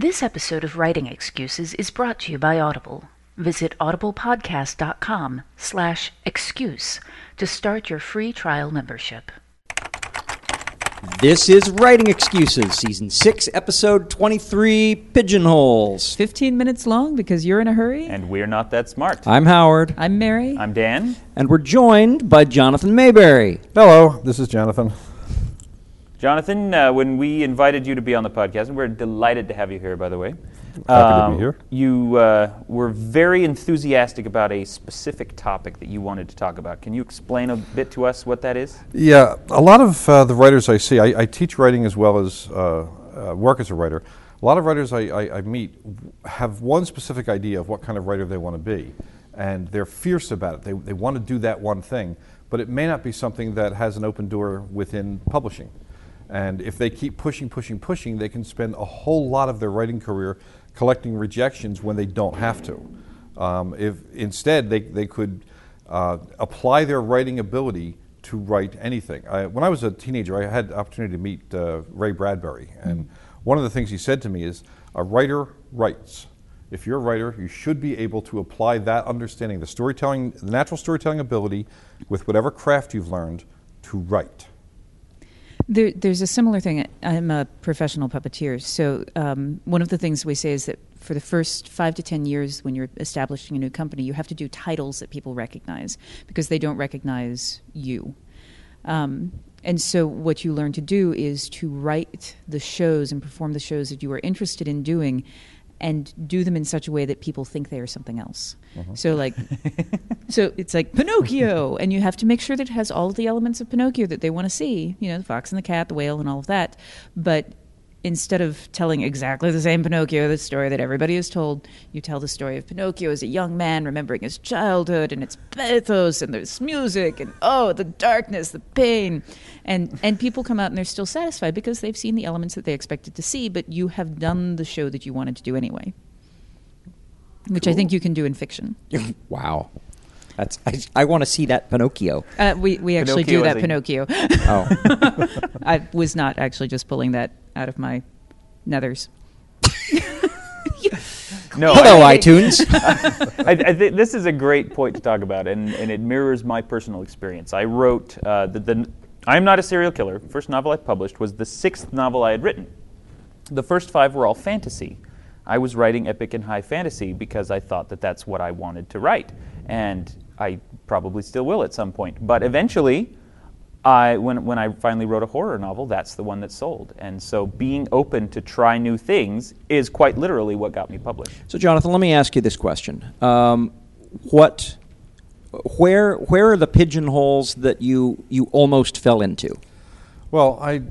This episode of Writing Excuses is brought to you by Audible. Visit audiblepodcast.com slash excuse to start your free trial membership. This is Writing Excuses, Season 6, Episode 23 Pigeonholes. 15 minutes long because you're in a hurry. And we're not that smart. I'm Howard, I'm Mary. I'm Dan. and we're joined by Jonathan Maberry. Hello, this is Jonathan. Jonathan, uh, when we invited you to be on the podcast, and we're delighted to have you here, by the way. Happy to be here. You uh, were very enthusiastic about a specific topic that you wanted to talk about. Can you explain a bit to us what that is? Yeah, a lot of uh, the writers I see, I, I teach writing as well as uh, uh, work as a writer. A lot of writers I, I, I meet have one specific idea of what kind of writer they want to be, and they're fierce about it. They, they want to do that one thing, but it may not be something that has an open door within publishing. And if they keep pushing, pushing, pushing, they can spend a whole lot of their writing career collecting rejections when they don't have to. Um, if instead they, they could uh, apply their writing ability to write anything. I, when I was a teenager, I had the opportunity to meet uh, Ray Bradbury, and one of the things he said to me is, "A writer writes. If you're a writer, you should be able to apply that understanding, the storytelling, the natural storytelling ability, with whatever craft you've learned, to write." There, there's a similar thing. I'm a professional puppeteer, so um, one of the things we say is that for the first five to ten years, when you're establishing a new company, you have to do titles that people recognize because they don't recognize you. Um, and so, what you learn to do is to write the shows and perform the shows that you are interested in doing, and do them in such a way that people think they are something else. Uh-huh. So, like, so it's like Pinocchio, and you have to make sure that it has all the elements of Pinocchio that they want to see. You know, the fox and the cat, the whale, and all of that. But instead of telling exactly the same Pinocchio, the story that everybody is told, you tell the story of Pinocchio as a young man remembering his childhood, and it's pathos, and there's music, and oh, the darkness, the pain, and and people come out and they're still satisfied because they've seen the elements that they expected to see, but you have done the show that you wanted to do anyway, which I think you can do in fiction. wow. That's, I, I want to see that Pinocchio. Uh, we we actually do Pinocchio that is a- Pinocchio. Oh. I was not actually just pulling that out of my nethers. No. Hello, I, iTunes. I, I think this is a great point to talk about, and, and it mirrors my personal experience. I wrote uh, the, the I'm Not a Serial Killer. First novel I published was the sixth novel I had written. The first five were all fantasy. I was writing epic and high fantasy because I thought that that's what I wanted to write, and I probably still will at some point. But eventually, I, when, when I finally wrote a horror novel, that's the one that sold. And so being open to try new things is quite literally what got me published. so, Jonathan, let me ask you this question. Um, what, where, where are the pigeonholes that you, you almost fell into? Well, I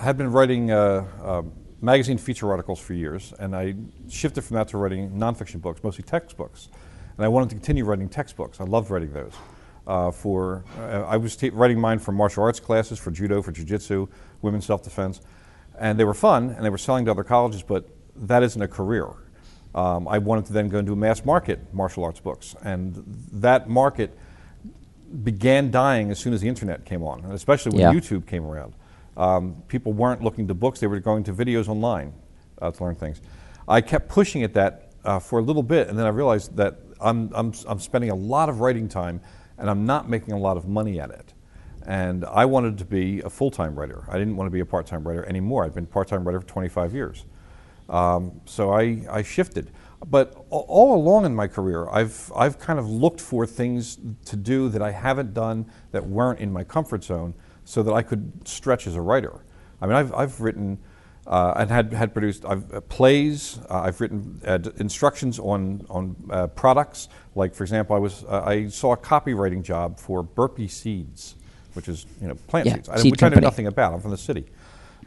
had been writing uh, uh, magazine feature articles for years, and I shifted from that to writing nonfiction books, mostly textbooks. And I wanted to continue writing textbooks. I loved writing those. Uh, for uh, I was writing mine for martial arts classes, for judo, for jiu-jitsu, women's self-defense, and they were fun and they were selling to other colleges. But that isn't a career. Um, I wanted to then go into a mass market martial arts books, and that market began dying as soon as the internet came on, and especially when Yeah. YouTube came around. Um, people weren't looking to books; they were going to videos online uh, to learn things. I kept pushing at that uh, for a little bit, and then I realized that I'm, I'm, I'm spending a lot of writing time, and I'm not making a lot of money at it. And I wanted to be a full-time writer. I didn't want to be a part-time writer anymore. I've been a part-time writer for 25 years. Um, so I, I shifted. But all along in my career, I've, I've kind of looked for things to do that I haven't done that weren't in my comfort zone so that I could stretch as a writer. I mean, I've, I've written uh, and had, had produced I've, uh, plays, uh, I've written uh, instructions on, on uh, products. Like, for example, I, was, uh, I saw a copywriting job for Burpee Seeds, which is you know, plant Yeah, seeds, I- seed which I know nothing about. I'm from the city.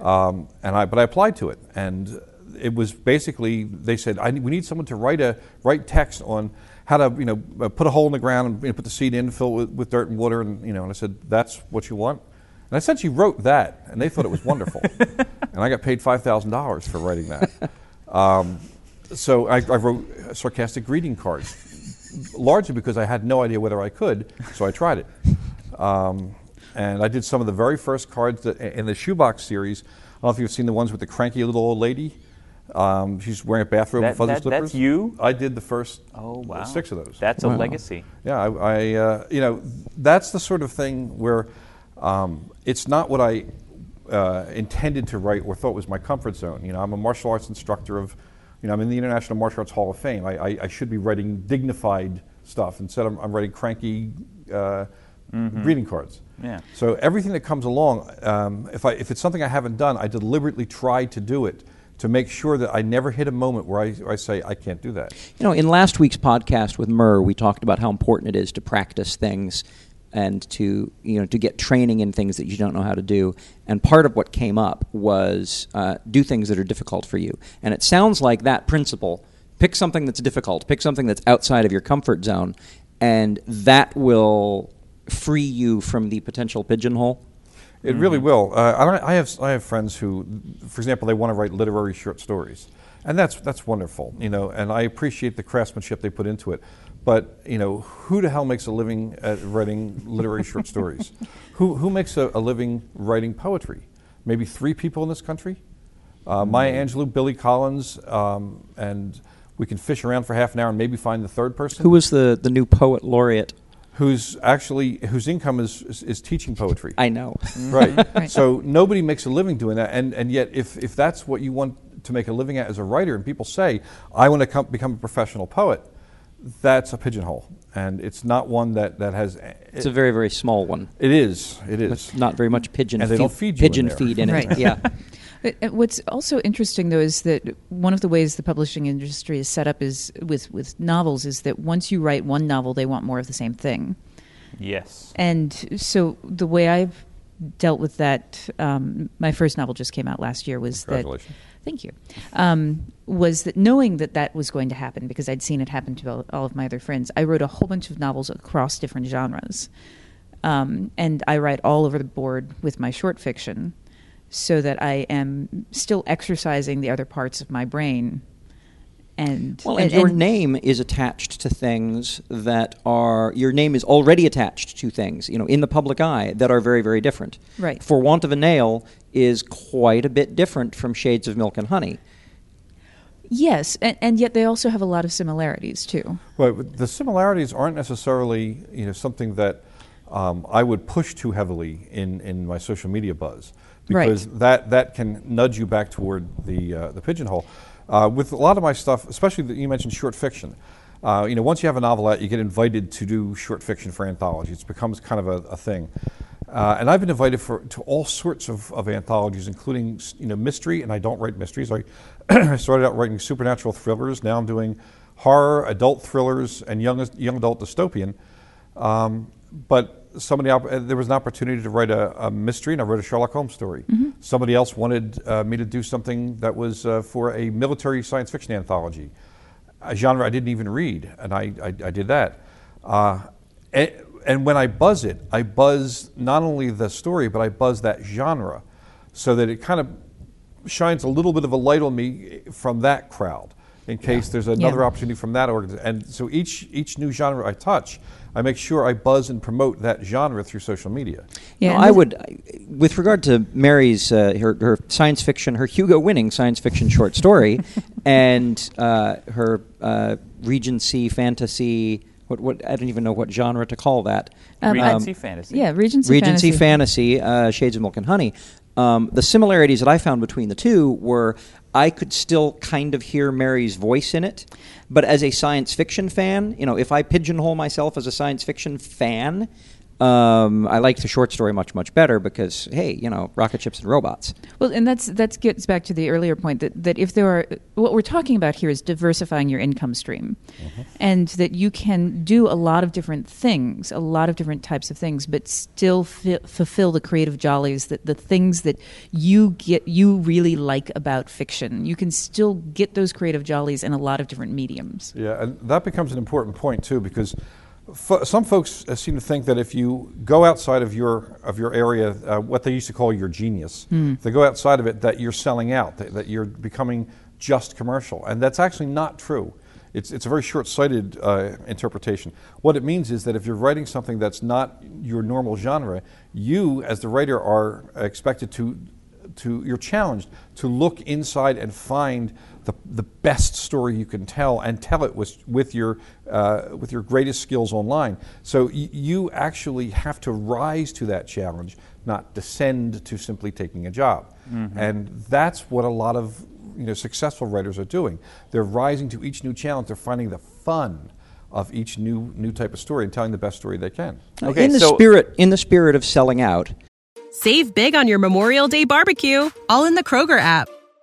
Um, and I, but I applied to it, and it was basically they said I, we need someone to write a write text on how to you know put a hole in the ground and you know, put the seed in, fill it with, with dirt and water, and you know. And I said that's what you want. And I essentially wrote that, and they thought it was wonderful. and I got paid five thousand dollars for writing that. Um, so I, I wrote sarcastic greeting cards, largely because I had no idea whether I could, so I tried it. Um, and I did some of the very first cards that, in the shoebox series. I don't know if you've seen the ones with the cranky little old lady. Um, she's wearing a bathrobe That- with fuzzy that- slippers. that's you? I did the first Oh wow, six of those. That's a legacy. Yeah, I, I uh, you know, that's the sort of thing where um, it's not what I uh, intended to write or thought was my comfort zone. You know, I'm a martial arts instructor of, you know, I'm in the International Martial Arts Hall of Fame. I, I, I should be writing dignified stuff instead. I'm, I'm writing cranky uh, greeting cards. Yeah. So everything that comes along, um, if I if it's something I haven't done, I deliberately try to do it to make sure that I never hit a moment where I, where I say I can't do that. You know, in last week's podcast with Mur, we talked about how important it is to practice things and to you know to get training in things that you don't know how to do. And part of what came up was uh, do things that are difficult for you. And it sounds like that principle: pick something that's difficult, pick something that's outside of your comfort zone, and that will free you from the potential pigeonhole. It really will. Uh, I, I have I have friends who, for example, they want to write literary short stories, and that's that's wonderful, you know. And I appreciate the craftsmanship they put into it. But you know, who the hell makes a living at writing literary short stories? Who who makes a, a living writing poetry? Maybe three people in this country. Uh, Maya Angelou, Billy Collins, um, and we can fish around for half an hour and maybe find the third person Who was the the new poet laureate? who's actually whose income is, is, is teaching poetry. I know. Right. So nobody makes a living doing that, and and yet if if that's what you want to make a living at as a writer, and people say I want to come, become a professional poet, that's a pigeonhole, and it's not one that that has. It's a very very small one. It is. It is. With not very much pigeon. And they feed, don't feed you in pigeon there. feed in it. Yeah. Uh, uh, What's also interesting, though, is that one of the ways the publishing industry is set up is with with novels is that once you write one novel, they want more of the same thing. Yes. And so the way I've dealt with that, um, my first novel just came out last year, was that. Thank you. Um, was that knowing that that was going to happen because I'd seen it happen to all, all of my other friends? I wrote a whole bunch of novels across different genres, um, and I write all over the board with my short fiction, so that I am still exercising the other parts of my brain. And Well, and, your name is attached to things that are your name is already attached to things, you know, in the public eye that are very, very different. Right. For want of a nail is quite a bit different from Shades of Milk and Honey. Yes, and, and yet they also have a lot of similarities too. But the similarities aren't necessarily, you know, something that um, I would push too heavily in, in my social media buzz, Right. because that, that can nudge you back toward the uh, the pigeonhole. Uh, with a lot of my stuff, especially that you mentioned short fiction. Uh, you know, once you have a novel out, you get invited to do short fiction for anthologies. It becomes kind of a, a thing. Uh, and I've been invited for, to all sorts of, of anthologies, including you know mystery. And I don't write mysteries. I, I started out writing supernatural thrillers. Now I'm doing horror, adult thrillers, and young young adult dystopian. Um, but somebody uh, there was an opportunity to write a, a mystery, and I wrote a Sherlock Holmes story. Somebody else wanted uh, me to do something that was uh, for a military science fiction anthology, a genre I didn't even read, and I, I, I did that. Uh, and, and when I buzz it, I buzz not only the story, but I buzz that genre, so that it kind of shines a little bit of a light on me from that crowd in case there's another Yeah. opportunity from that organization. And so each each new genre I touch, I make sure I buzz and promote that genre through social media. Yeah, No, I would, I- with regard to Mary's uh, her, her science fiction, her Hugo-winning science fiction short story, and uh, her uh, Regency fantasy. What, what I don't even know what genre to call that. Um, Regency I- fantasy. Yeah, Regency, Regency fantasy. fantasy, uh, Shades of Milk and Honey. Um, the similarities that I found between the two were I could still kind of hear Mary's voice in it. But as a science fiction fan, you know, if I pigeonhole myself as a science fiction fan, um, I like the short story much much better because hey, you know, rocket ships and robots. Well, and that's that gets back to the earlier point that, that if there are what we're talking about here is diversifying your income stream, and that you can do a lot of different things, a lot of different types of things, but still fi- fulfill the creative jollies that the things that you get you really like about fiction. You can still get those creative jollies in a lot of different mediums. Yeah, and that becomes an important point too, because fo- some folks uh, seem to think that if you go outside of your of your area, uh, what they used to call your genius, if they go outside of it, that you're selling out, that, that you're becoming just commercial, and that's actually not true. It's, it's a very short-sighted uh, interpretation. What it means is that if you're writing something that's not your normal genre, you, as the writer, are expected to to you're challenged to look inside and find the, the best story you can tell and tell it with, with your uh, with your greatest skills online. So y- you actually have to rise to that challenge, not descend to simply taking a job. And that's what a lot of you know successful writers are doing. They're rising to each new challenge. They're finding the fun of each new new type of story and telling the best story they can. Okay, in the so- spirit in the spirit of selling out, Save big on your Memorial Day barbecue, all in the Kroger app.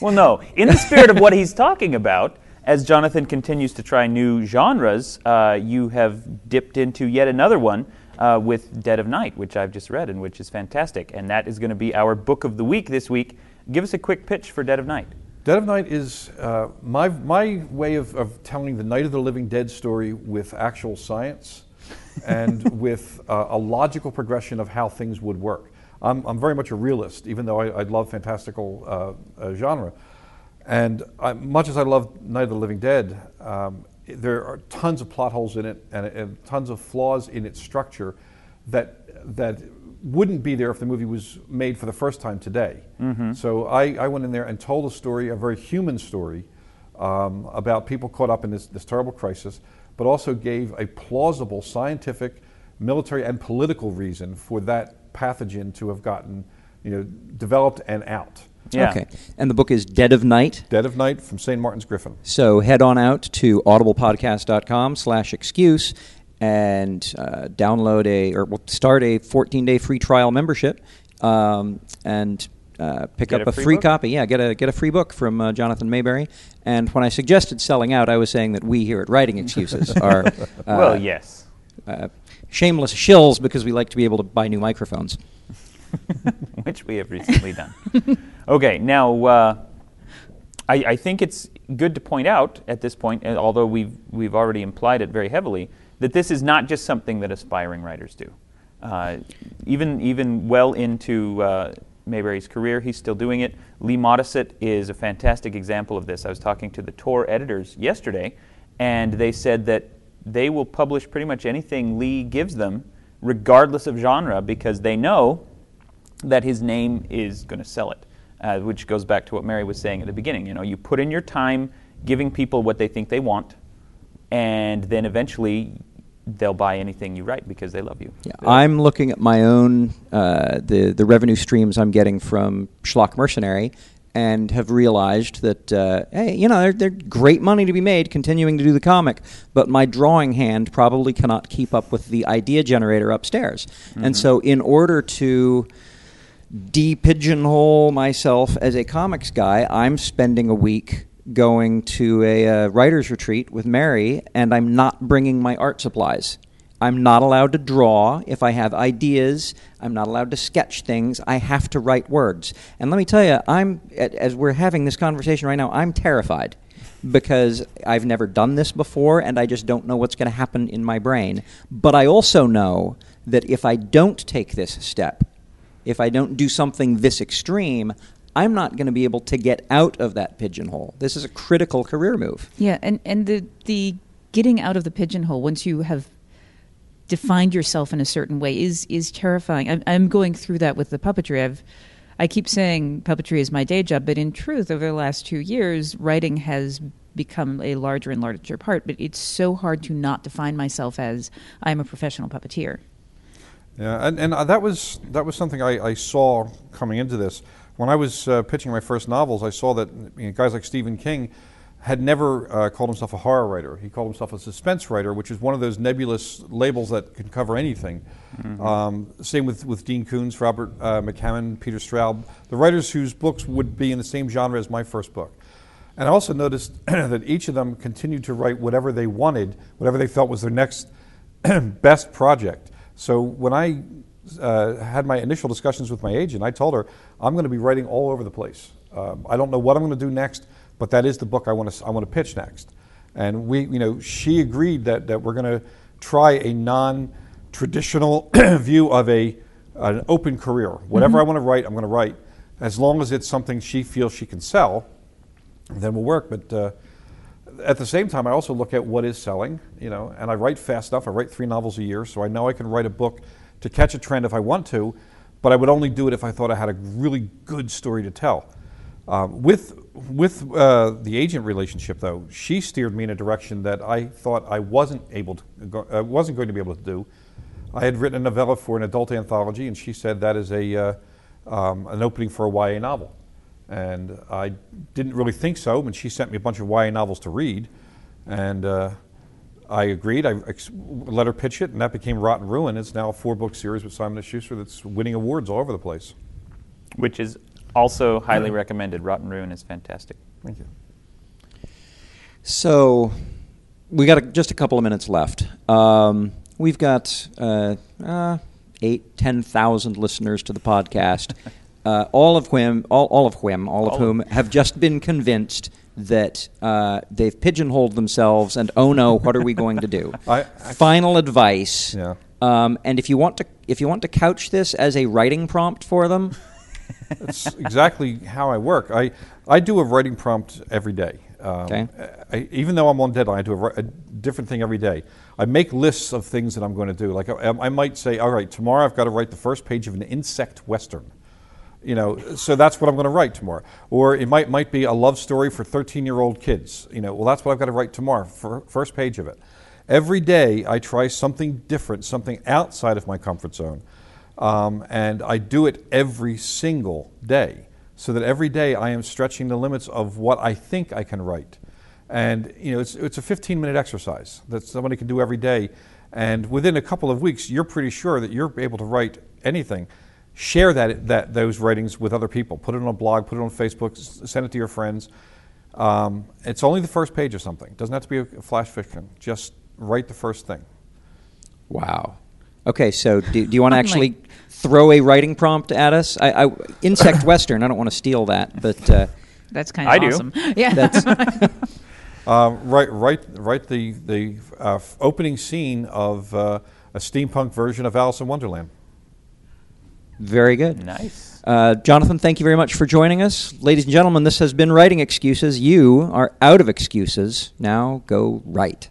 Well, no. In the spirit of what he's talking about, as Jonathan continues to try new genres, uh, you have dipped into yet another one uh, with Dead of Night, which I've just read and which is fantastic. And that is going to be our book of the week this week. Give us a quick pitch for Dead of Night. Dead of Night is uh, my, my way of, of telling the Night of the Living Dead story with actual science and with uh, a logical progression of how things would work. I'm, I'm very much a realist, even though I, I love fantastical uh, uh, genre. And I, much as I love Night of the Living Dead, um, there are tons of plot holes in it and, and tons of flaws in its structure that, that wouldn't be there if the movie was made for the first time today. So I, I went in there and told a story, a very human story, um, about people caught up in this, this terrible crisis, but also gave a plausible scientific, military, and political reason for that pathogen to have gotten you know, developed and out. Yeah. Okay. And the book is Dead of Night. Dead of Night from St. Martin's Griffin. So head on out to audiblepodcast.com slash excuse and uh, download a or well, start a 14 day free trial membership um, and uh, pick Get up a a free free, copy. Yeah, get a get a free book from uh, Jonathan Maberry. And when I suggested selling out, I was saying that we here at Writing Excuses are uh, well, yes. uh, shameless shills because we like to be able to buy new microphones. which we have recently done. okay, now uh, I, I think it's good to point out at this point, point, although we've we've already implied it very heavily, that this is not just something that aspiring writers do. Uh, even even well into uh, Maberry's career, he's still doing it. Lee Modesitt is a fantastic example of this. I was talking to the Tor editors yesterday, and they said that they will publish pretty much anything Lee gives them, regardless of genre, because they know that his name is going to sell it, uh, which goes back to what Mary was saying at the beginning. You know, you put in your time giving people what they think they want, and then eventually they'll buy anything you write because they love you. Yeah, I'm looking at my own uh, the the revenue streams I'm getting from Schlock Mercenary, and have realized that uh, hey, you know, they're, they're great money to be made continuing to do the comic, but my drawing hand probably cannot keep up with the idea generator upstairs, and so in order to de-pigeonhole myself as a comics guy, I'm spending a week going to a uh, writer's retreat with Mary, and I'm not bringing my art supplies. I'm not allowed to draw if I have ideas. I'm not allowed to sketch things. I have to write words. And let me tell you, I'm as we're having this conversation right now, I'm terrified because I've never done this before and I just don't know what's going to happen in my brain. But I also know that if I don't take this step, if I don't do something this extreme, I'm not going to be able to get out of that pigeonhole. This is a critical career move. Yeah, and, and the, the getting out of the pigeonhole once you have defined yourself in a certain way is is terrifying. I'm, I'm going through that with the puppetry. I've I keep saying puppetry is my day job, but in truth, over the last two years, writing has become a larger and larger part. But it's so hard to not define myself as I'm a professional puppeteer. Yeah, and, and uh, that was that was something I, I saw coming into this. When I was uh, pitching my first novels, I saw that you know, guys like Stephen King had never uh, called himself a horror writer. He called himself a suspense writer, which is one of those nebulous labels that can cover anything. Mm-hmm. Um, same with, with Dean Koontz, Robert uh, McCammon, Peter Straub, the writers whose books would be in the same genre as my first book. And I also noticed that each of them continued to write whatever they wanted, whatever they felt was their next best project. So when I uh, had my initial discussions with my agent, I told her, I'm going to be writing all over the place. Um, I don't know what I'm going to do next, but that is the book I want to, I want to pitch next. And we, you know, she agreed that, that we're going to try a non traditional view of a, an open career. Whatever mm-hmm. I want to write, I'm going to write. As long as it's something she feels she can sell, then we'll work. But uh, at the same time, I also look at what is selling, you know, and I write fast enough. I write three novels a year, so I know I can write a book to catch a trend if I want to, but I would only do it if I thought I had a really good story to tell. Um, with with uh, the agent relationship, though, she steered me in a direction that I thought I wasn't able to, go, uh, wasn't going to be able to do. I had written a novella for an adult anthology, and she said that is a uh, um, an opening for a YA novel. And I didn't really think so, and she sent me a bunch of YA novels to read. And uh, I agreed. I ex- let her pitch it, and that became Rot & Ruin. It's now a four book series with Simon & Schuster that's winning awards all over the place. Which is also highly recommended. Rot & Ruin is fantastic. Thank you. So we got a, just a couple of minutes left. Um, we've got uh, uh, eight, ten thousand listeners to the podcast. uh, all of whom, all, all of whom, all, all of whom have just been convinced that uh, they've pigeonholed themselves, and oh no, what are we going to do? I, I, Final advice. Yeah. Um, and if you want to, if you want to couch this as a writing prompt for them, that's exactly how I work. I I do a writing prompt every day. Um, okay. I, even though I'm on deadline, I do a, a, different thing every day. I make lists of things that I'm going to do. Like I, I might say, all right, tomorrow I've got to write the first page of an insect western you know, so that's what I'm going to write tomorrow. Or it might might be a love story for 13 year old kids. You know, well, that's what I've got to write tomorrow, for first page of it. Every day I try something different, something outside of my comfort zone, um, and I do it every single day, so that every day I am stretching the limits of what I think I can write. And you know, it's it's a 15 minute exercise that somebody can do every day, and within a couple of weeks, you're pretty sure that you're able to write anything share that, that those writings with other people. Put it on a blog, put it on Facebook, send it to your friends. Um, it's only the first page of something. It doesn't have to be a flash fiction. Just write the first thing. Wow. Okay, so do, do you want to actually throw a writing prompt at us? I, I, insect Western. I don't want to steal that, but uh, that's kind of I awesome. do. Yeah. That's uh, write, write, write the the uh, opening scene of uh, a steampunk version of Alice in Wonderland. Very good. Nice. Uh, Jonathan, thank you very much for joining us. Ladies and gentlemen, this has been Writing Excuses. You are out of excuses. Now go write.